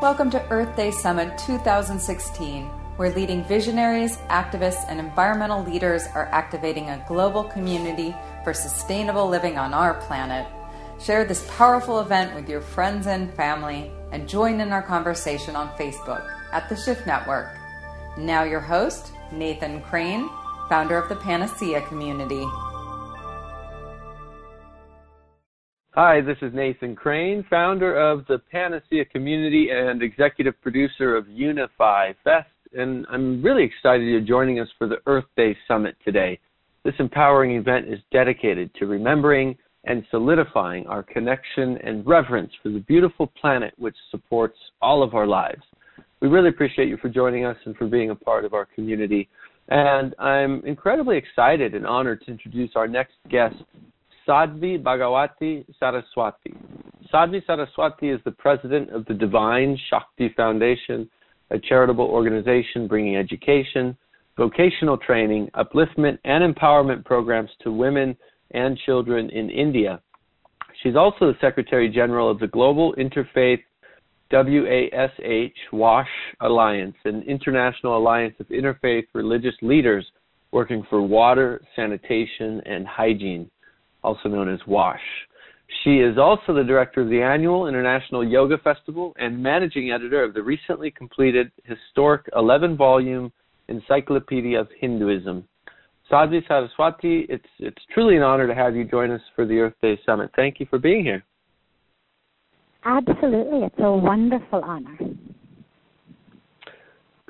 Welcome to Earth Day Summit 2016, where leading visionaries, activists, and environmental leaders are activating a global community for sustainable living on our planet. Share this powerful event with your friends and family, and join in our conversation on Facebook at the Shift Network. Now, your host, Nathan Crane, founder of the Panacea Community. Hi, this is Nathan Crane, founder of the Panacea Community and executive producer of Unify Fest, and I'm really excited you're joining us for the Earth Day Summit today. This empowering event is dedicated to remembering and solidifying our connection and reverence for the beautiful planet which supports all of our lives. We really appreciate you for joining us and for being a part of our community. And I'm incredibly excited and honored to introduce our next guest, Sadhvi Bhagawati Saraswati. Sadhvi Saraswati is the president of the Divine Shakti Foundation, a charitable organization bringing education, vocational training, upliftment, and empowerment programs to women and children in India. She's also the Secretary General of the Global Interfaith WASH WASH Alliance, an international alliance of interfaith religious leaders working for water, sanitation, and hygiene also known as WASH. She is also the director of the annual International Yoga Festival and managing editor of the recently completed historic 11 volume Encyclopedia of Hinduism. Sadhvi Saraswati, it's, it's truly an honor to have you join us for the Earth Day Summit. Thank you for being here. Absolutely. It's a wonderful honor.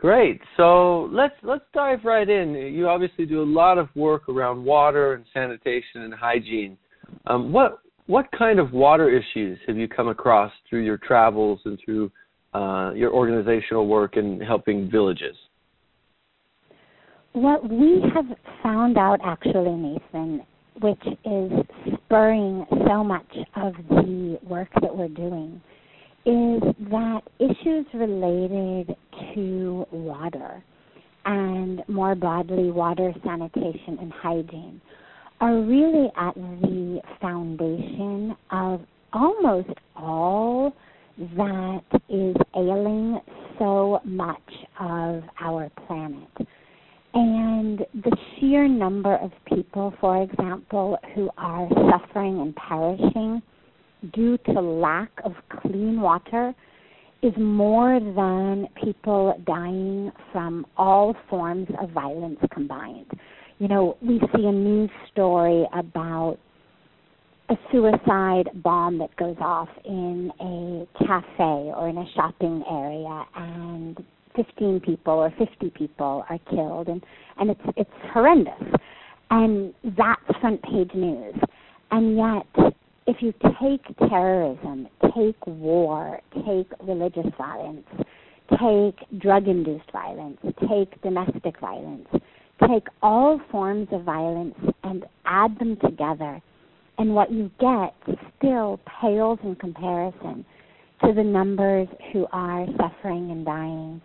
Great. So let's let's dive right in. You obviously do a lot of work around water and sanitation and hygiene. Um, what what kind of water issues have you come across through your travels and through uh, your organizational work in helping villages? What we have found out, actually, Nathan, which is spurring so much of the work that we're doing, is that issues related to water and more broadly water sanitation and hygiene are really at the foundation of almost all that is ailing so much of our planet. And the sheer number of people, for example, who are suffering and perishing due to lack of clean water is more than people dying from all forms of violence combined. You know, we see a news story about a suicide bomb that goes off in a cafe or in a shopping area and 15 people or 50 people are killed and and it's it's horrendous and that's front page news and yet if you take terrorism, take war, take religious violence, take drug induced violence, take domestic violence, take all forms of violence and add them together, and what you get still pales in comparison to the numbers who are suffering and dying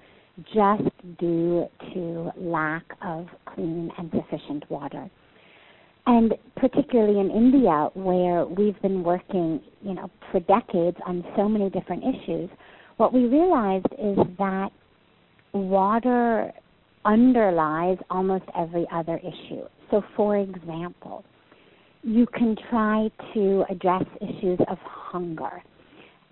just due to lack of clean and sufficient water and particularly in India, where we've been working, you know, for decades on so many different issues, what we realized is that water underlies almost every other issue. So, for example, you can try to address issues of hunger,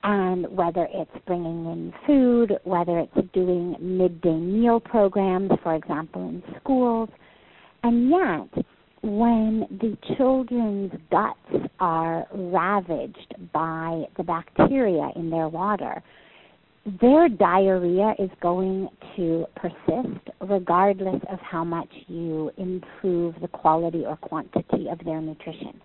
and whether it's bringing in food, whether it's doing midday meal programs, for example, in schools, and yet when the children's guts are ravaged by the bacteria in their water, their diarrhea is going to persist regardless of how much you improve the quality or quantity of their nutrition.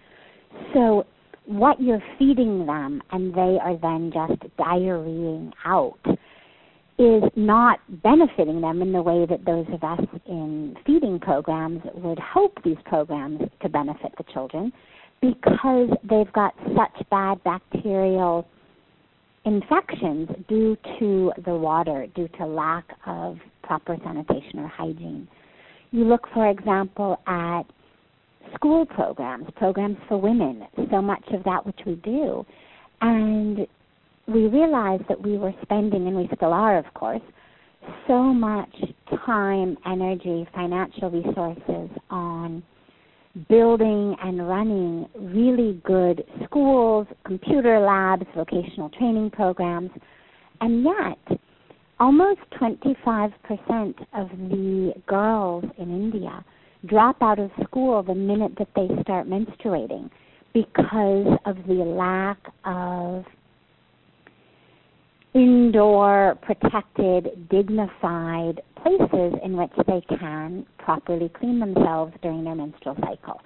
So, what you're feeding them and they are then just diarrheaing out is not benefiting them in the way that those of us in feeding programs would hope these programs to benefit the children because they've got such bad bacterial infections due to the water, due to lack of proper sanitation or hygiene. You look, for example, at school programs, programs for women, so much of that which we do. And we realized that we were spending, and we still are, of course, so much time, energy, financial resources on building and running really good schools, computer labs, vocational training programs, and yet almost 25% of the girls in India drop out of school the minute that they start menstruating because of the lack of indoor, protected, dignified places in which they can properly clean themselves during their menstrual cycle.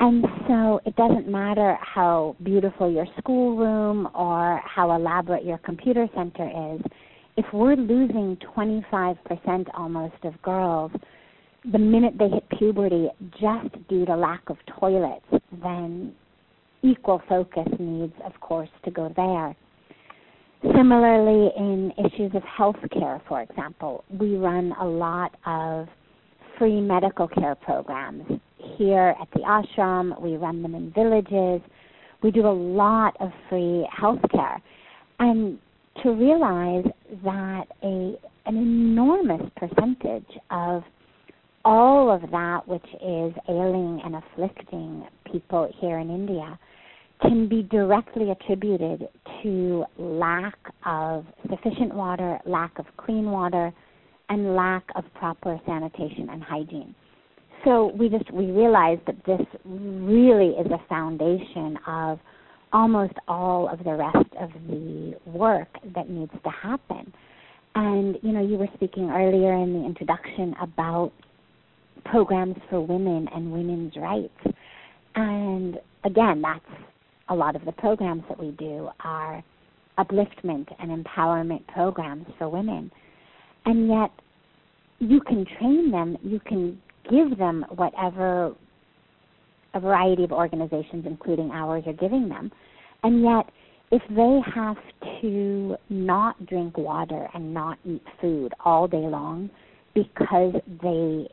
And so it doesn't matter how beautiful your schoolroom or how elaborate your computer center is. If we're losing 25% almost of girls the minute they hit puberty just due to lack of toilets, then equal focus needs, of course, to go there. Similarly, in issues of health care, for example, we run a lot of free medical care programs. Here at the ashram, we run them in villages. We do a lot of free health care. And to realize that a an enormous percentage of all of that which is ailing and afflicting people here in India can be directly attributed to lack of sufficient water, lack of clean water, and lack of proper sanitation and hygiene. So we just we realize that this really is a foundation of almost all of the rest of the work that needs to happen. And you know, you were speaking earlier in the introduction about programs for women and women's rights. And again, that's a lot of the programs that we do are upliftment and empowerment programs for women. And yet, you can train them, you can give them whatever a variety of organizations, including ours, are giving them. And yet, if they have to not drink water and not eat food all day long because they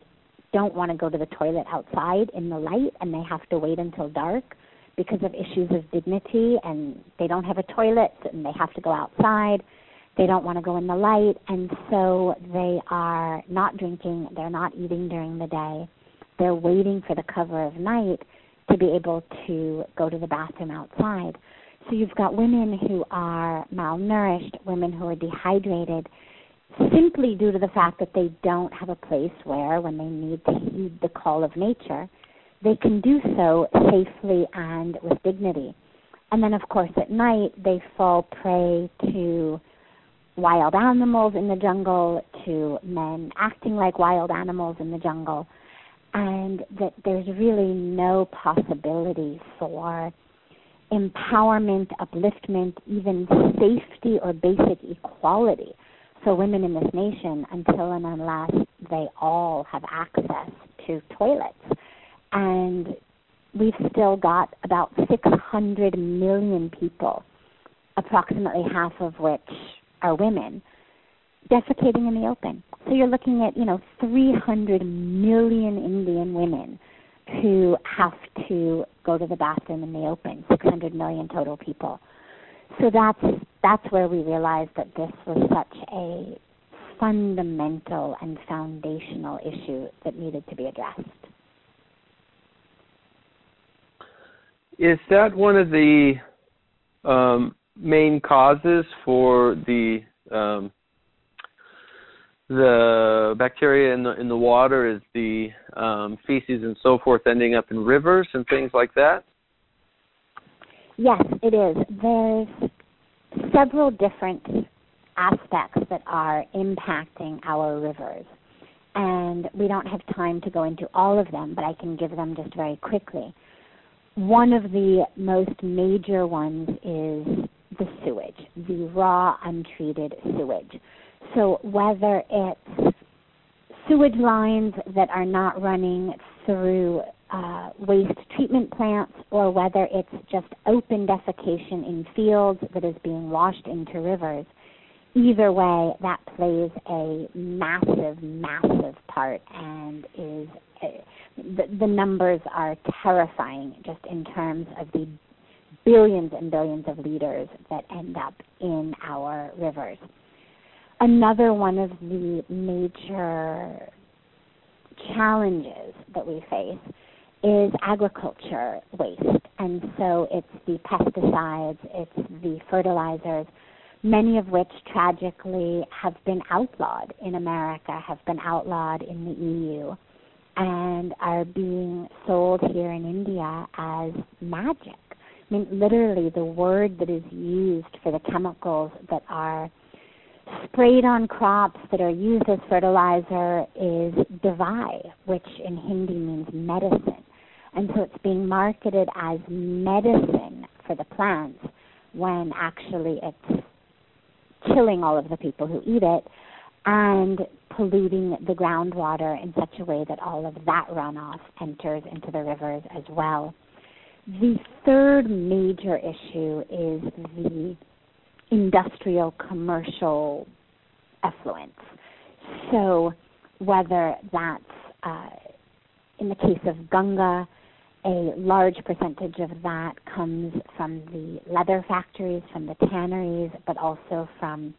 don't want to go to the toilet outside in the light and they have to wait until dark because of issues of dignity and they don't have a toilet and they have to go outside. They don't want to go in the light and so they are not drinking, they're not eating during the day. They're waiting for the cover of night to be able to go to the bathroom outside. So you've got women who are malnourished, women who are dehydrated, simply due to the fact that they don't have a place where, when they need to heed the call of nature, they can do so safely and with dignity. And then, of course, at night, they fall prey to wild animals in the jungle, to men acting like wild animals in the jungle, and that there's really no possibility for empowerment, upliftment, even safety or basic equality for women in this nation until and unless they all have access to toilets. And we've still got about 600 million people, approximately half of which are women, defecating in the open. So you're looking at, you know, 300 million Indian women who have to go to the bathroom in the open, 600 million total people. So that's that's where we realized that this was such a fundamental and foundational issue that needed to be addressed. Is that one of the um, main causes for the um, the bacteria in the in the water? Is the um, feces and so forth ending up in rivers and things like that? Yes, it is. There's several different aspects that are impacting our rivers. And we don't have time to go into all of them, but I can give them just very quickly. One of the most major ones is the sewage, the raw, untreated sewage. So whether it's sewage lines that are not running through uh, waste treatment plants or whether it's just open defecation in fields that is being washed into rivers, either way, that plays a massive, massive part and is uh, the, the numbers are terrifying just in terms of the billions and billions of liters that end up in our rivers. Another one of the major challenges that we face is agriculture waste. And so it's the pesticides, it's the fertilizers, many of which tragically have been outlawed in America, have been outlawed in the EU, and are being sold here in India as magic. I mean, literally, the word that is used for the chemicals that are sprayed on crops that are used as fertilizer is Davai, which in Hindi means medicine. And so it's being marketed as medicine for the plants when actually it's killing all of the people who eat it and polluting the groundwater in such a way that all of that runoff enters into the rivers as well. The third major issue is the industrial commercial effluence. So, whether that's uh, in the case of Ganga, a large percentage of that comes from the leather factories, from the tanneries, but also from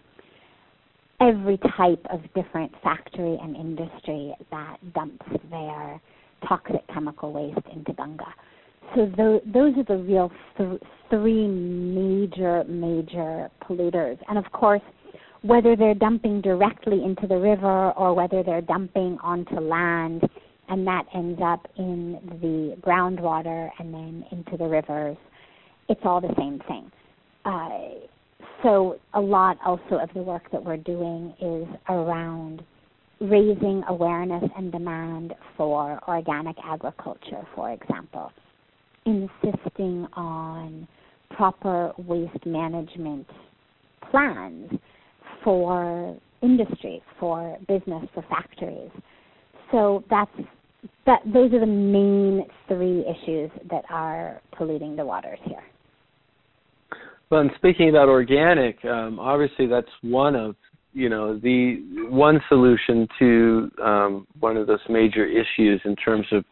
every type of different factory and industry that dumps their toxic chemical waste into Ganga. So th- those are the real th- three major, major polluters. And of course, whether they're dumping directly into the river or whether they're dumping onto land, and that ends up in the groundwater and then into the rivers. It's all the same thing. Uh, so a lot also of the work that we're doing is around raising awareness and demand for organic agriculture, for example, insisting on proper waste management plans for industry, for business, for factories. So that's that those are the main three issues that are polluting the waters here. Well, and speaking about organic, um, obviously that's one of you know the one solution to um, one of those major issues in terms of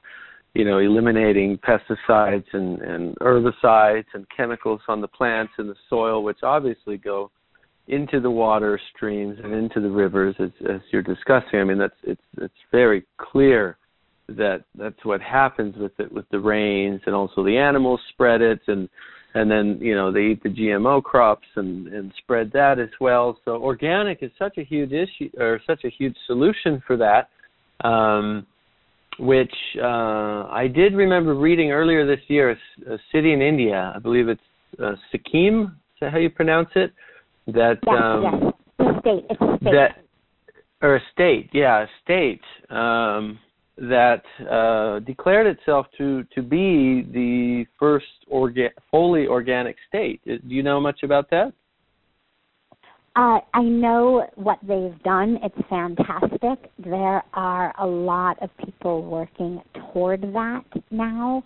you know eliminating pesticides and, and herbicides and chemicals on the plants and the soil, which obviously go into the water streams and into the rivers as, as you're discussing. I mean that's it's it's very clear that that's what happens with it with the rains and also the animals spread it and and then you know they eat the GMO crops and and spread that as well. So organic is such a huge issue or such a huge solution for that. Um, which uh, I did remember reading earlier this year, a, a city in India, I believe it's uh, Sikkim. Is that how you pronounce it? That yes, um, yes. state. It's a state. That or a state, yeah, a state. Um, that uh, declared itself to to be the first orga- fully organic state. Uh, do you know much about that? Uh, I know what they've done. It's fantastic. There are a lot of people working toward that now.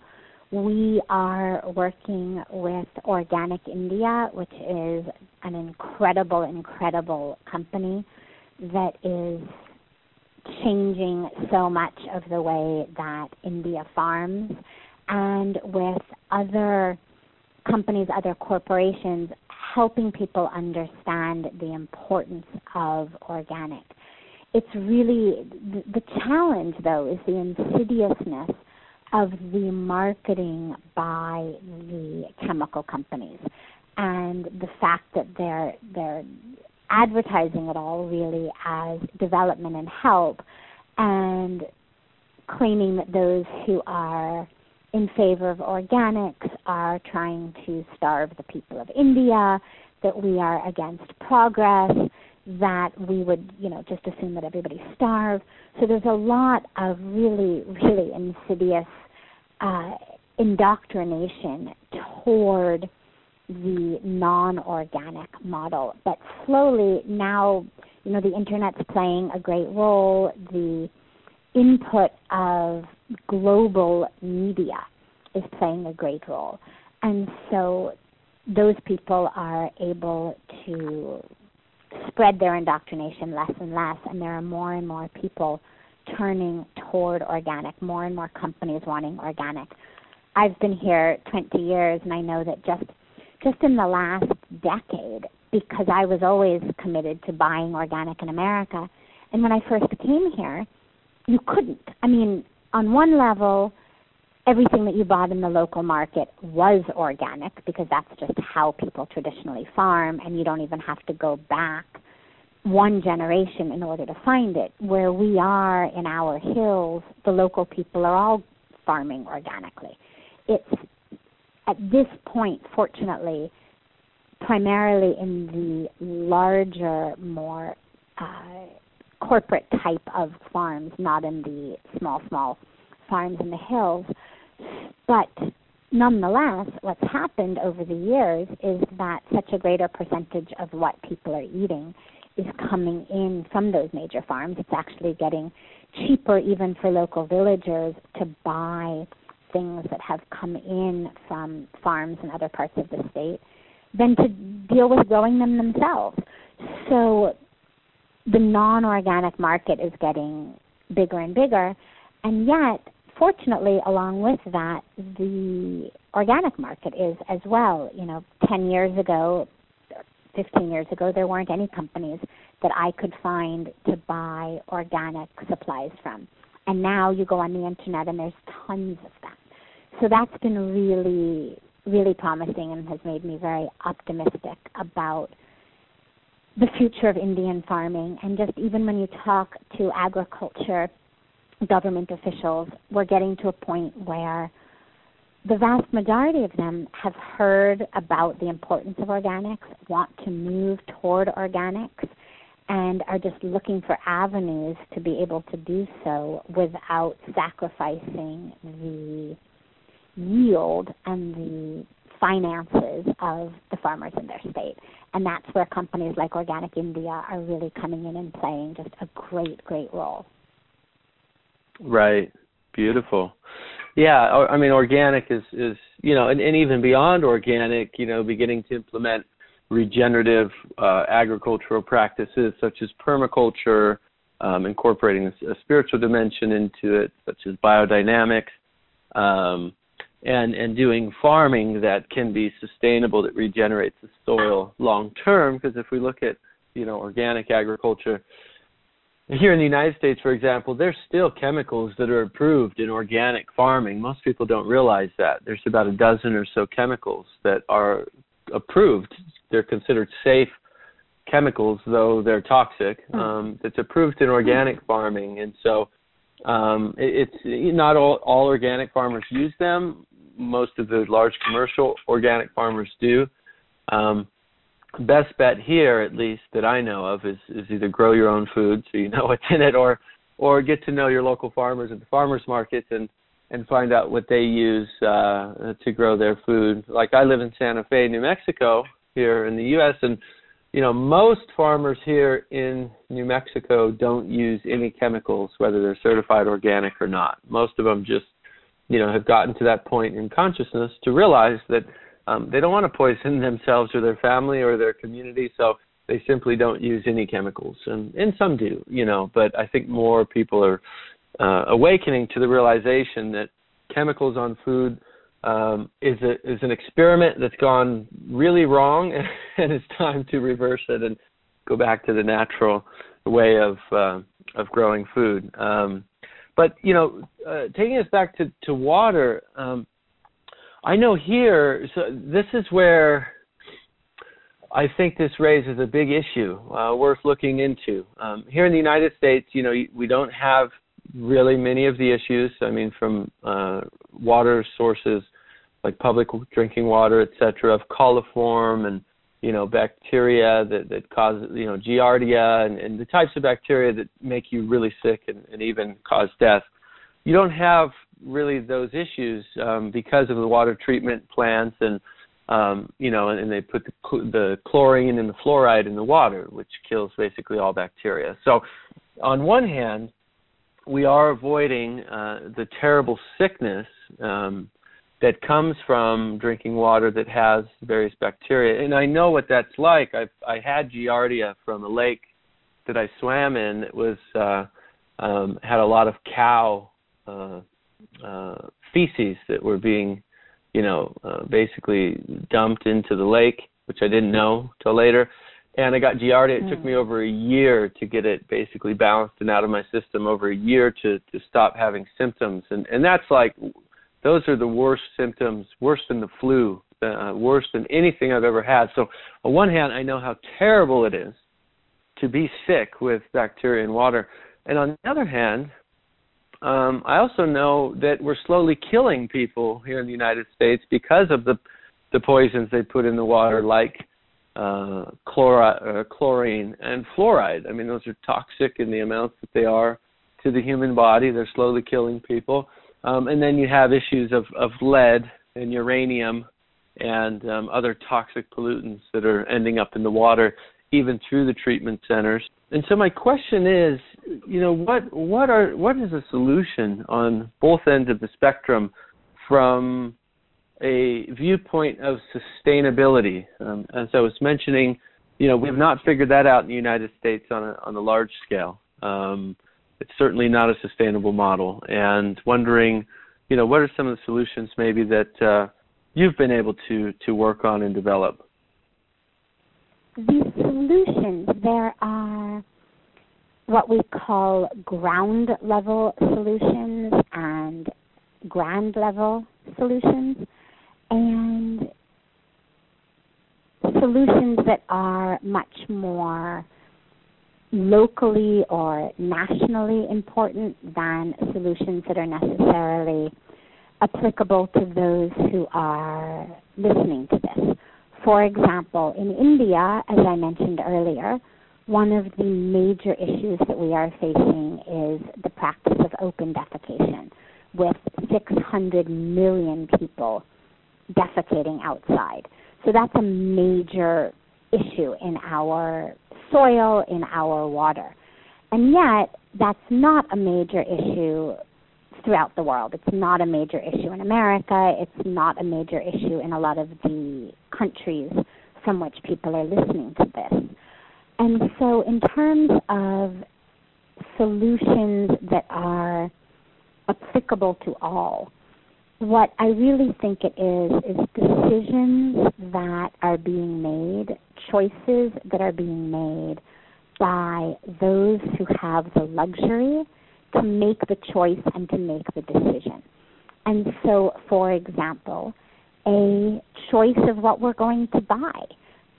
We are working with Organic India, which is an incredible, incredible company that is changing so much of the way that India farms and with other companies, other corporations helping people understand the importance of organic. It's really the challenge though is the insidiousness of the marketing by the chemical companies and the fact that they're they're advertising it all really as development and help and claiming that those who are in favor of organics are trying to starve the people of India, that we are against progress, that we would, you know, just assume that everybody starve. So there's a lot of really, really insidious uh, indoctrination toward the non-organic model. But slowly now, you know, the internet's playing a great role. The input of global media is playing a great role. And so those people are able to spread their indoctrination less and less, and there are more and more people turning toward organic, more and more companies wanting organic. I've been here 20 years, and I know that just just in the last decade, because I was always committed to buying organic in America, and when I first came here, you couldn't. I mean, on one level, everything that you bought in the local market was organic because that's just how people traditionally farm, and you don't even have to go back one generation in order to find it. Where we are in our hills, the local people are all farming organically. It's at this point, fortunately, primarily in the larger, more uh, corporate type of farms, not in the small, small farms in the hills. But nonetheless, what's happened over the years is that such a greater percentage of what people are eating is coming in from those major farms. It's actually getting cheaper even for local villagers to buy things that have come in from farms in other parts of the state than to deal with growing them themselves. So the non organic market is getting bigger and bigger, and yet, fortunately, along with that, the organic market is as well. You know, 10 years ago, 15 years ago, there weren't any companies that I could find to buy organic supplies from. And now you go on the internet and there's tons of them. So that's been really, really promising and has made me very optimistic about the future of Indian farming. And just even when you talk to agriculture government officials, we're getting to a point where the vast majority of them have heard about the importance of organics, want to move toward organics, and are just looking for avenues to be able to do so without sacrificing the yield and the finances of the farmers in their state. And that's where companies like Organic India are really coming in and playing just a great, great role. Right. Beautiful. Yeah, I mean, organic is is you know, and, and even beyond organic, you know, beginning to implement regenerative uh, agricultural practices such as permaculture, um, incorporating a, spiritual dimension into it, such as biodynamics, um, and and doing farming that can be sustainable, that regenerates the soil long term. Because if we look at you know organic agriculture, here in the United States, for example, there's still chemicals that are approved in organic farming. Most people don't realize that. There's about a dozen or so chemicals that are approved. They're considered safe chemicals, though they're toxic. Hmm. Um, that's approved in organic farming, and so um, it, it's not all, all organic farmers use them. Most of the large commercial organic farmers do. Um, best bet here, at least that I know of, is is either grow your own food so you know what's in it, or or get to know your local farmers at the farmers markets and and find out what they use uh, to grow their food. Like I live in Santa Fe, New Mexico, here in the U.S., and you know most farmers here in New Mexico don't use any chemicals, whether they're certified organic or not. Most of them just you know have gotten to that point in consciousness to realize that um, they don't want to poison themselves or their family or their community, so they simply don't use any chemicals, and and some do, you know. But I think more people are uh, awakening to the realization that chemicals on food um, is a, is an experiment that's gone really wrong, and it's time to reverse it and go back to the natural way of uh, of growing food. Um, but you know, uh, taking us back to to water, um, I know here, so this is where I think this raises a big issue uh, worth looking into. Um, here in the United States, you know, we don't have really many of the issues. I mean, from uh, water sources like public drinking water, et cetera, of coliform and you know bacteria that that cause you know giardia and, and the types of bacteria that make you really sick and, and even cause death. You don't have really those issues um, because of the water treatment plants and um, you know, and, and they put the, the chlorine and the fluoride in the water, which kills basically all bacteria. So, on one hand, we are avoiding uh, the terrible sickness um, that comes from drinking water that has various bacteria. And I know what that's like. I've I had giardia from a lake that I swam in that was uh, um, had a lot of cow uh, uh, feces that were being, you know, uh, basically dumped into the lake, which I didn't know till later. And I got Giardia. It mm. took hmm. me over a year to get it basically balanced and out of my system. Over a year to to stop having symptoms, and and that's like, those are the worst symptoms, worse than the flu, uh, worse than anything I've ever had. So on one hand, I know how terrible it is to be sick with bacteria in water, and on the other hand, um, I also know that we're slowly killing people here in the United States because of the the poisons they put in the water, like uh, chlori- uh, chlorine and fluoride. I mean, those are toxic in the amounts that they are to the human body. They're slowly killing people. Um, and then you have issues of, of lead and uranium and um, other toxic pollutants that are ending up in the water, even through the treatment centers. And so my question is, you know, what what are what is a solution on both ends of the spectrum from a viewpoint of sustainability? Um, as I was mentioning, you know, we have not figured that out in the United States on a on a large scale. Um, it's certainly not a sustainable model. And wondering, you know, what are some of the solutions maybe that uh, you've been able to to work on and develop? The solutions there are what we call ground level solutions and grand level solutions and solutions that are much more locally or nationally important than solutions that are necessarily applicable to those who are listening to this. For example, in India, as I mentioned earlier, one of the major issues that we are facing is the practice of open defecation, with 600 million people defecating outside. So that's a major issue in our soil, in our water. And yet, that's not a major issue throughout the world. It's not a major issue in America. It's not a major issue in a lot of the countries from which people are listening to this. And so, in terms of solutions that are applicable to all, what I really think it is is decisions that are being made, choices that are being made by those who have the luxury to make the choice and to make the decision. And so, for example, a choice of what we're going to buy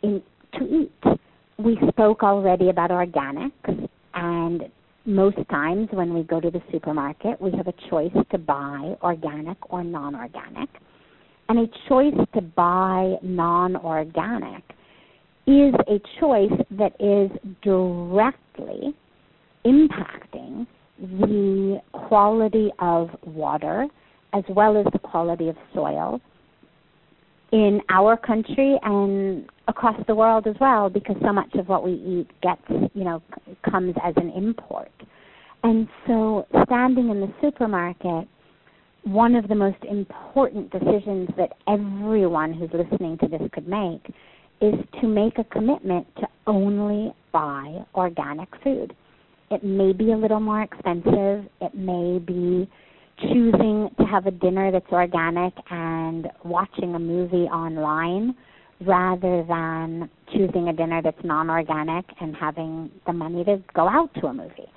in, to eat. We spoke already about organics, and most times when we go to the supermarket, we have a choice to buy organic or non organic. And a choice to buy non organic is a choice that is directly impacting the quality of water as well as the quality of soil in our country and across the world as well because so much of what we eat gets you know comes as an import. And so standing in the supermarket one of the most important decisions that everyone who's listening to this could make is to make a commitment to only buy organic food it may be a little more expensive. It may be choosing to have a dinner that's organic and watching a movie online rather than choosing a dinner that's non organic and having the money to go out to a movie.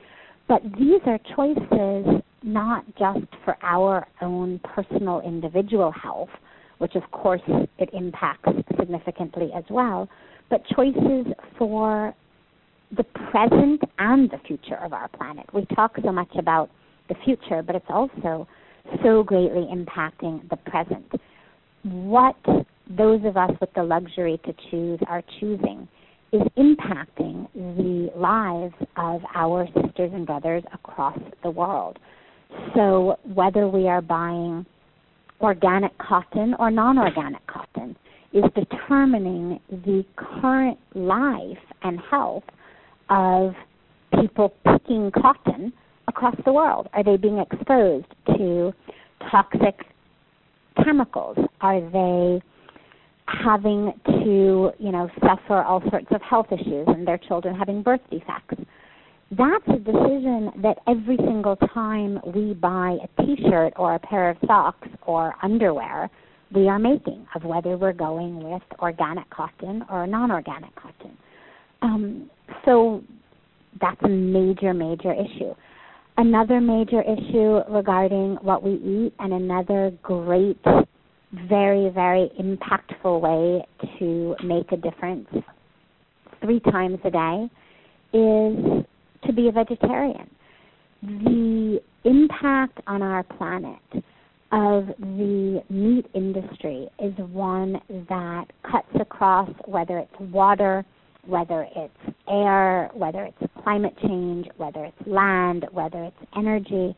But these are choices not just for our own personal individual health, which of course it impacts significantly as well, but choices for the present and the future of our planet. We talk so much about the future, but it's also so greatly impacting the present. What those of us with the luxury to choose are choosing is impacting the lives of our sisters and brothers across the world. So, whether we are buying organic cotton or non organic cotton is determining the current life and health of people picking cotton across the world? Are they being exposed to toxic chemicals? Are they having to, you know, suffer all sorts of health issues and their children having birth defects? That's a decision that every single time we buy a t-shirt or a pair of socks or underwear, we are making of whether we're going with organic cotton or non-organic cotton. Um, so that's a major, major issue. Another major issue regarding what we eat, and another great, very, very impactful way to make a difference three times a day is to be a vegetarian. The impact on our planet of the meat industry is one that cuts across whether it's water, whether it's air, whether it's climate change, whether it's land, whether it's energy,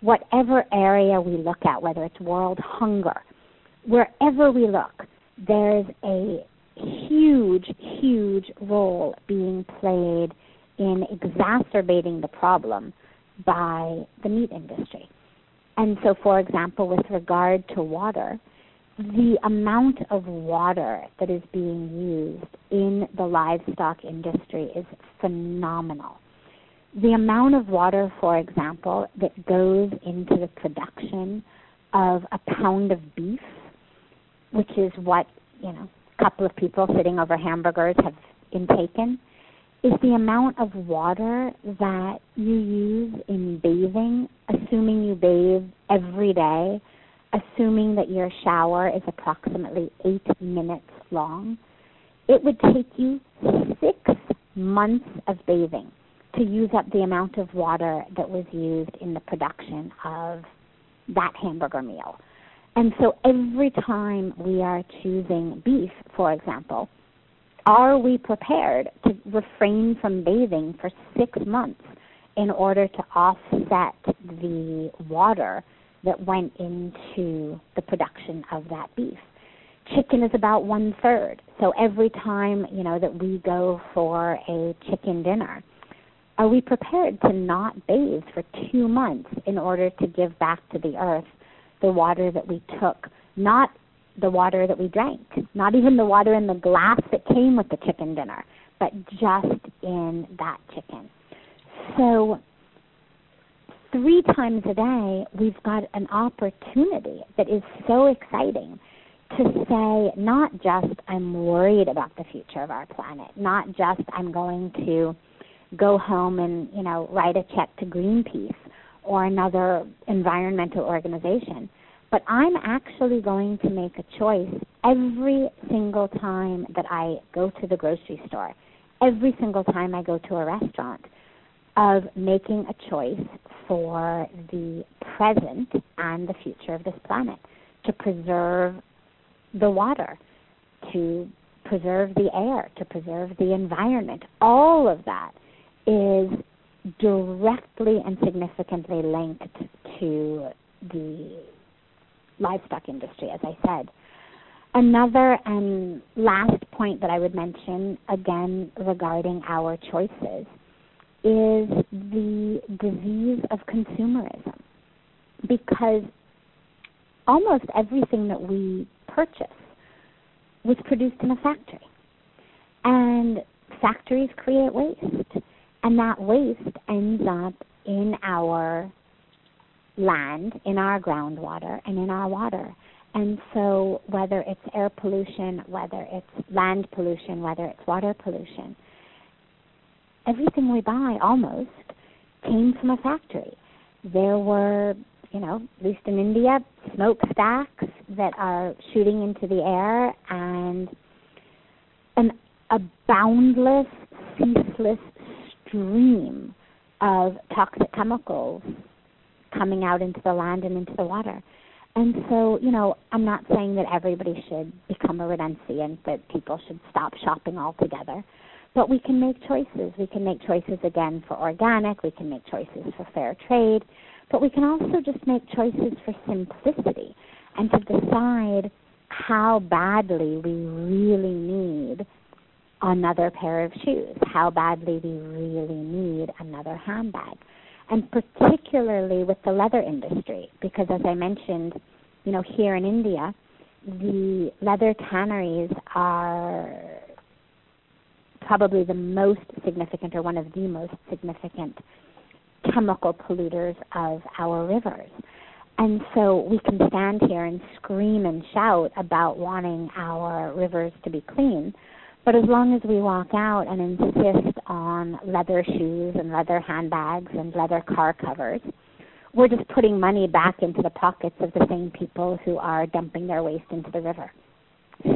whatever area we look at, whether it's world hunger, wherever we look, there's a huge, huge role being played in exacerbating the problem by the meat industry. And so, for example, with regard to water, the amount of water that is being used in the livestock industry is phenomenal. The amount of water, for example, that goes into the production of a pound of beef, which is what, you know, a couple of people sitting over hamburgers have intaken, is the amount of water that you use in bathing, assuming you bathe every day assuming that your shower is approximately eight minutes long, it would take you six months of bathing to use up the amount of water that was used in the production of that hamburger meal. And so every time we are choosing beef, for example, are we prepared to refrain from bathing for six months in order to offset the water that went into the production of that beef. Chicken is about one third. So every time, you know, that we go for a chicken dinner, are we prepared to not bathe for two months in order to give back to the earth the water that we took, not the water that we drank, not even the water in the glass that came with the chicken dinner, but just in that chicken. So three times a day, we've got an opportunity that is so exciting to say not just I'm worried about the future of our planet, not just I'm going to go home and, you know, write a check to Greenpeace or another environmental organization, but I'm actually going to make a choice every single time that I go to the grocery store, every single time I go to a restaurant of making a choice for the present and the future of this planet, to preserve the water, to preserve the air, to preserve the environment. All of that is directly and significantly linked to the livestock industry, as I said. Another and last point that I would mention, again regarding our choices, is the disease of consumerism because almost everything that we purchase was produced in a factory. And factories create waste. And that waste ends up in our land, in our groundwater, and in our water. And so, whether it's air pollution, whether it's land pollution, whether it's water pollution, everything we buy almost came from a factory. There were, you know, at least in India, smokestacks that are shooting into the air and an, a boundless, ceaseless stream of toxic chemicals coming out into the land and into the water. And so, you know, I'm not saying that everybody should become a renunciant, that people should stop shopping altogether. But we can make choices. We can make choices again for organic, we can make choices for fair trade, but we can also just make choices for simplicity and to decide how badly we really need another pair of shoes, how badly we really need another handbag. And particularly with the leather industry, because as I mentioned, you know, here in India, the leather tanneries are probably the most significant or one of the most significant chemical polluters of our rivers. And so we can stand here and scream and shout about wanting our rivers to be clean. But as long as we walk out and insist on leather shoes and leather handbags and leather car covers, we're just putting money back into the pockets of the same people who are dumping their waste into the river.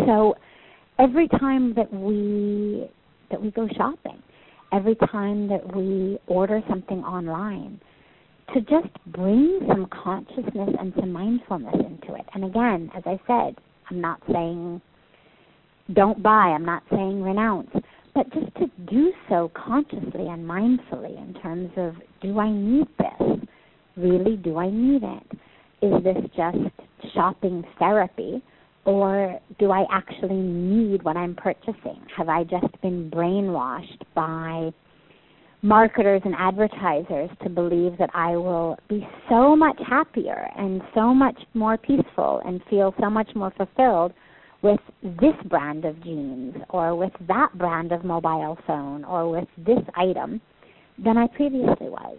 So every time that we that we go shopping, every time that we order something online, to just bring some consciousness and some mindfulness into it. And again, as I said, I'm not saying don't buy, I'm not saying renounce, but just to do so consciously and mindfully in terms of do I need this? Really, do I need it? Is this just shopping therapy? Or do I actually need what I'm purchasing? Have I just been brainwashed by marketers and advertisers to believe that I will be so much happier and so much more peaceful and feel so much more fulfilled with this brand of jeans or with that brand of mobile phone or with this item than I previously was.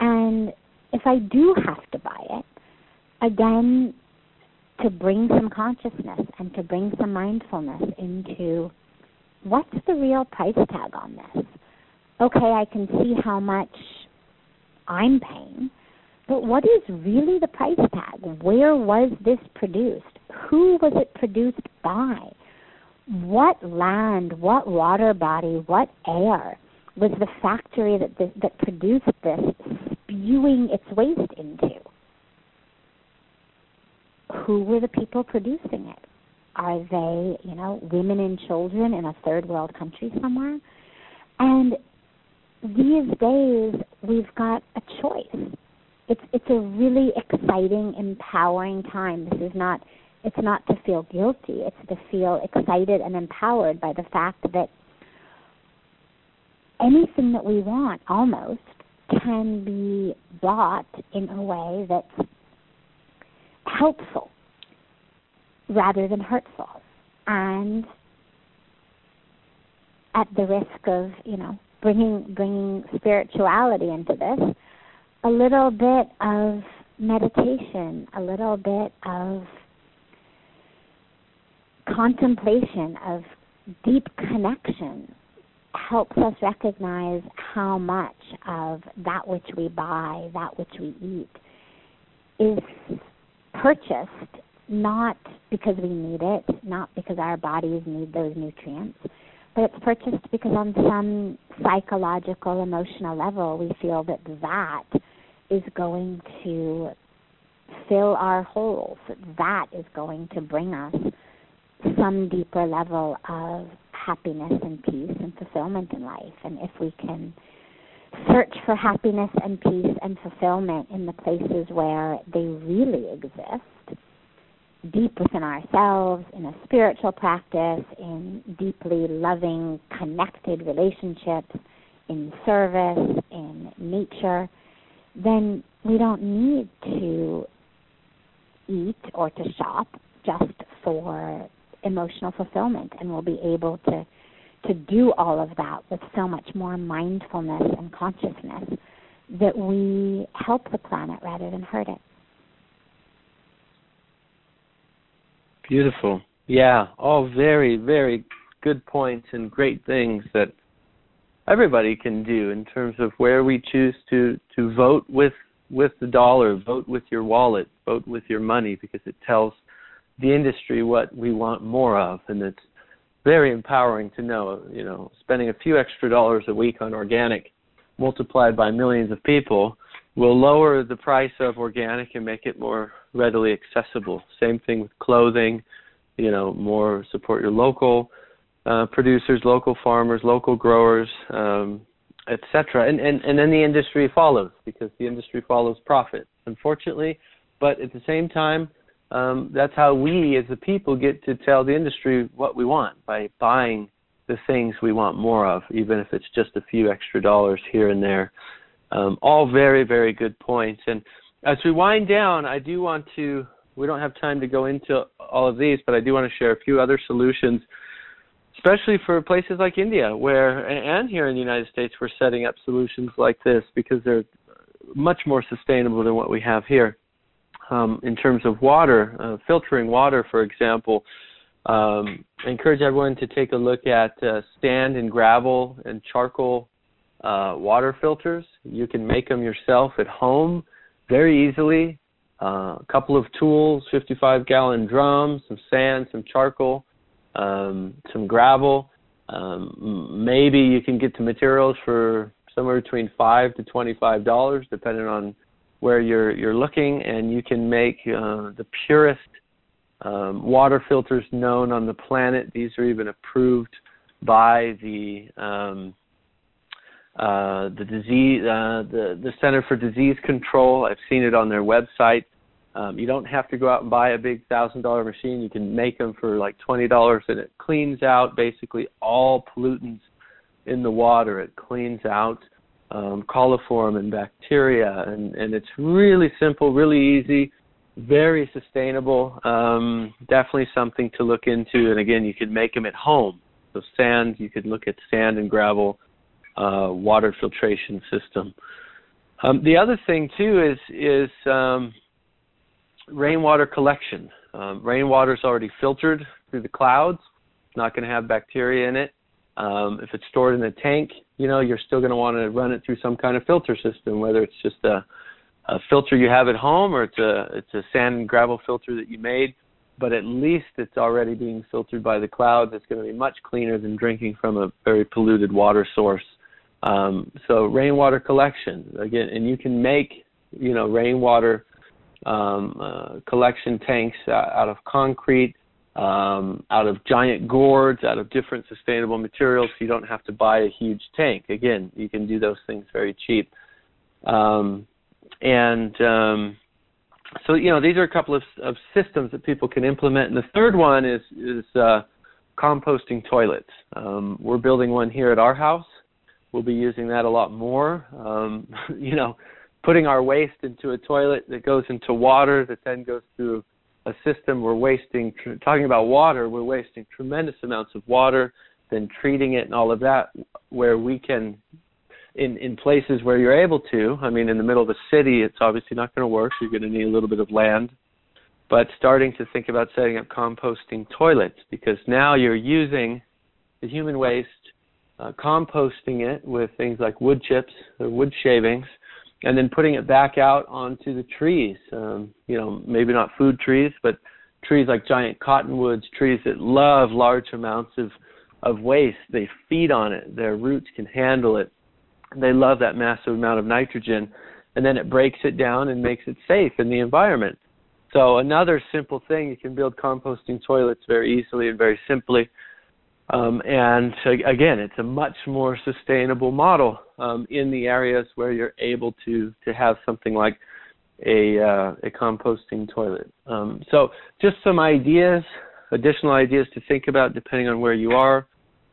And if I do have to buy it, again, to bring some consciousness and to bring some mindfulness into what's the real price tag on this? Okay, I can see how much I'm paying, what is really the price tag? Where was this produced? Who was it produced by? What land, what water body, what air was the factory that this, that produced this spewing its waste into? who were the people producing it? Are they, you know, women and children in a third world country somewhere? And these days we've got a choice. It's it's a really exciting, empowering time. This is not it's not to feel guilty, it's to feel excited and empowered by the fact that anything that we want almost can be bought in a way that's helpful rather than hurtful. And at the risk of, you know, bringing bringing spirituality into this, a little bit of meditation, a little bit of contemplation, of deep connection helps us recognize how much of that which we buy, that which we eat, is purchased not because we need it, not because our bodies need those nutrients, but it's purchased because on some psychological, emotional level, we feel that that is going to fill our holes, that is going to bring us some deeper level of happiness and peace and fulfillment in life. And if we can search for happiness and peace and fulfillment in the places where they really exist, deep within ourselves, in a spiritual practice, in deeply loving, connected relationships, in service, in nature, then we don't need to eat or to shop just for emotional fulfillment and we'll be able to to do all of that with so much more mindfulness and consciousness that we help the planet rather than hurt it. Beautiful. Yeah, all very, very good points and great things that everybody can do in terms of where we choose to to vote with with the dollar, vote with your wallet, vote with your money because it tells the industry what we want more of and it's very empowering to know, you know, spending a few extra dollars a week on organic multiplied by millions of people will lower the price of organic and make it more readily accessible. Same thing with clothing, you know, more support your local uh, producers, local farmers, local growers, um, etc. And, and and then the industry follows because the industry follows profit, unfortunately. But at the same time, um, that's how we as the people get to tell the industry what we want by buying the things we want more of, even if it's just a few extra dollars here and there. Um, all very, very good points. And as we wind down, I do want to, we don't have time to go into all of these, but I do want to share a few other solutions especially for places like India, where and here in the United States, we're setting up solutions like this because they're much more sustainable than what we have here. Um, in terms of water, uh, filtering water, for example, um, I encourage everyone to take a look at uh, sand and gravel and charcoal uh, water filters. You can make them yourself at home very easily. Uh, a couple of tools, 55 gallon drums, some sand, some charcoal, um, some gravel. Um, maybe you can get the materials for somewhere between five to twenty-five dollars, depending on where you're you're looking, and you can make uh, the purest um, water filters known on the planet. These are even approved by the um, uh, the disease, uh, the the Center for Disease Control. I've seen it on their website. Um, you don't have to go out and buy a big thousand dollar machine. You can make them for like twenty dollars, and it cleans out basically all pollutants in the water. It cleans out um, coliform and bacteria, and and it's really simple, really easy, very sustainable. Um, definitely something to look into. And again, you could make them at home. So sand, you could look at sand and gravel uh, water filtration system. Um, the other thing too is is um, rainwater collection. Um, rainwater is already filtered through the clouds. It's not going to have bacteria in it. Um, if it's stored in a tank, you know you're still going to want to run it through some kind of filter system, whether it's just a, a filter you have at home or it's a it's a sand and gravel filter that you made. But at least it's already being filtered by the clouds. It's going to be much cleaner than drinking from a very polluted water source. Um, so rainwater collection again, and you can make you know rainwater um, uh, collection tanks out of concrete, um, out of giant gourds, out of different sustainable materials. So you don't have to buy a huge tank. Again, you can do those things very cheap. Um, and um, so you know these are a couple of, of systems that people can implement. And the third one is is uh, composting toilets. Um, we're building one here at our house we'll be using that a lot more. Um, you know, putting our waste into a toilet that goes into water that then goes through a system. We're wasting, talking about water, we're wasting tremendous amounts of water, then treating it and all of that, where we can, in, in places where you're able to, I mean, in the middle of a city, it's obviously not going to work. You're going to need a little bit of land. But starting to think about setting up composting toilets because now you're using the human waste uh, composting it with things like wood chips or wood shavings, and then putting it back out onto the trees. Um, you know, maybe not food trees, but trees like giant cottonwoods, trees that love large amounts of of waste. They feed on it. Their roots can handle it. They love that massive amount of nitrogen, and then it breaks it down and makes it safe in the environment. So another simple thing, you can build composting toilets very easily and very simply. Um, and again, it's a much more sustainable model um, in the areas where you're able to to have something like a uh, a composting toilet. Um, so just some ideas, additional ideas to think about depending on where you are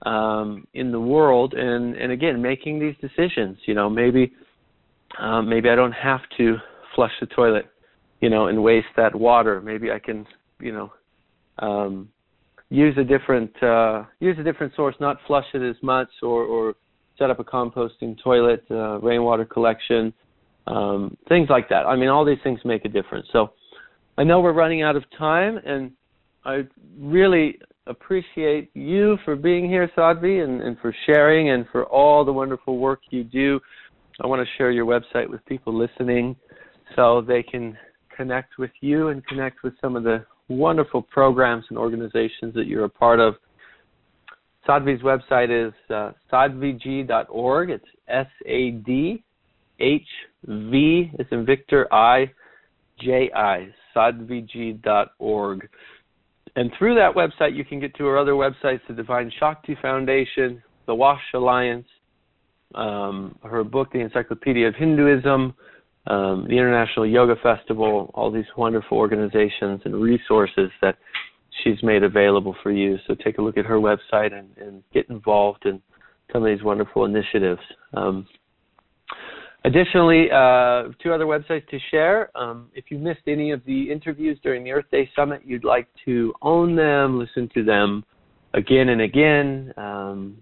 um, in the world, and and again, making these decisions. You know, maybe um, maybe I don't have to flush the toilet, you know, and waste that water. Maybe I can, you know. Use a different uh, use a different source, not flush it as much, or, or set up a composting toilet, uh, rainwater collection, um, things like that. I mean, all these things make a difference. So I know we're running out of time, and I really appreciate you for being here, Sadhvi, and, and for sharing and for all the wonderful work you do. I want to share your website with people listening so they can connect with you and connect with some of the wonderful programs and organizations that you're a part of. Sadhvi's website is uh, sadhviji.org. It's S A D H V, it's in Victor I J I, sadhviji.org. And through that website, you can get to our other websites the Divine Shakti Foundation, the Wash Alliance, um, her book, The Encyclopedia of Hinduism, um, the International Yoga Festival, all these wonderful organizations and resources that she's made available for you. So take a look at her website and, and get involved in some of these wonderful initiatives. Um, additionally, uh, two other websites to share. Um, if you missed any of the interviews during the Earth Day Summit, you'd like to own them, listen to them again and again, um,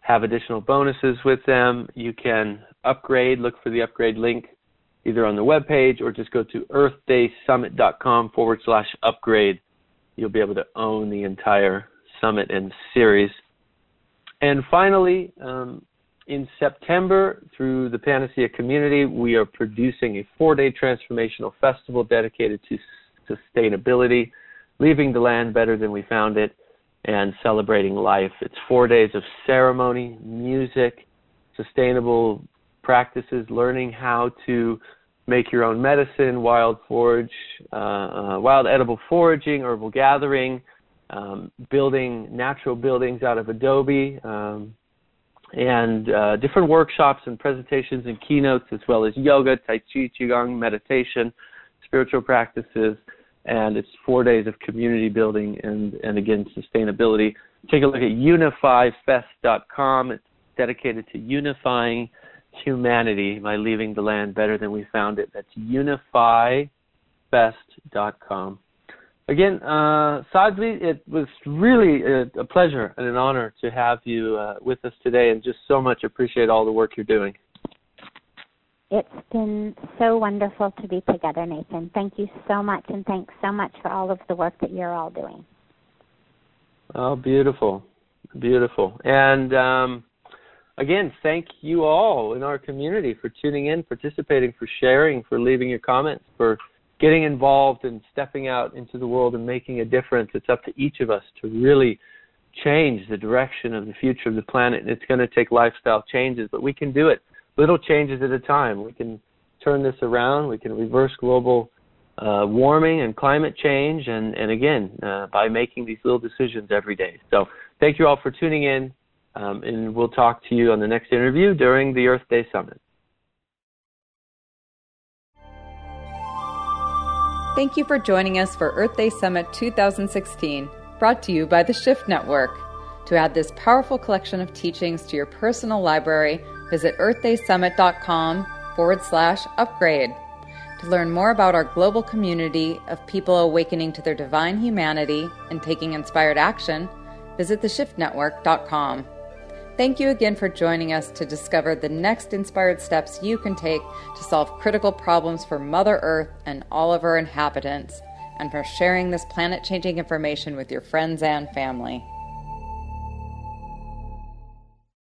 have additional bonuses with them. You can upgrade, look for the upgrade link either on the web page or just go to earthdaysummit.com forward slash upgrade. You'll be able to own the entire summit and series. And finally, um, in September, through the Panacea community, we are producing a four day transformational festival dedicated to sustainability, leaving the land better than we found it, and celebrating life. It's four days of ceremony, music, sustainable practices, learning how to make your own medicine, wild forage, uh, uh, wild edible foraging, herbal gathering, um, building natural buildings out of adobe, um, and uh, different workshops and presentations and keynotes, as well as yoga, tai chi, qigong, meditation, spiritual practices, and it's four days of community building and, and again sustainability. Take a look at unifyfest.com. It's dedicated to unifying humanity by leaving the land better than we found it. That's unifyfest.com. Again, uh, Sadhvi, it was really a, a, pleasure and an honor to have you uh, with us today, and just so much appreciate all the work you're doing. It's been so wonderful to be together, Nathan. Thank you so much, and thanks so much for all of the work that you're all doing. Oh, beautiful, beautiful, and um, again, thank you all in our community for tuning in, participating, for sharing, for leaving your comments, for getting involved and stepping out into the world and making a difference. It's up to each of us to really change the direction of the future of the planet. And it's going to take lifestyle changes, but we can do it little changes at a time. We can turn this around. We can reverse global uh, warming and climate change, and, and again, uh, by making these little decisions every day. So, thank you all for tuning in, um, and we'll talk to you on the next interview during the Earth Day Summit. Thank you for joining us for Earth Day Summit 2016, brought to you by the Shift Network. To add this powerful collection of teachings to your personal library, visit earthdaysummit.com forward slash upgrade. To learn more about our global community of people awakening to their divine humanity and taking inspired action, visit theshiftnetwork.com. Thank you again for joining us to discover the next inspired steps you can take to solve critical problems for Mother Earth and all of her inhabitants, and for sharing this planet changing information with your friends and family.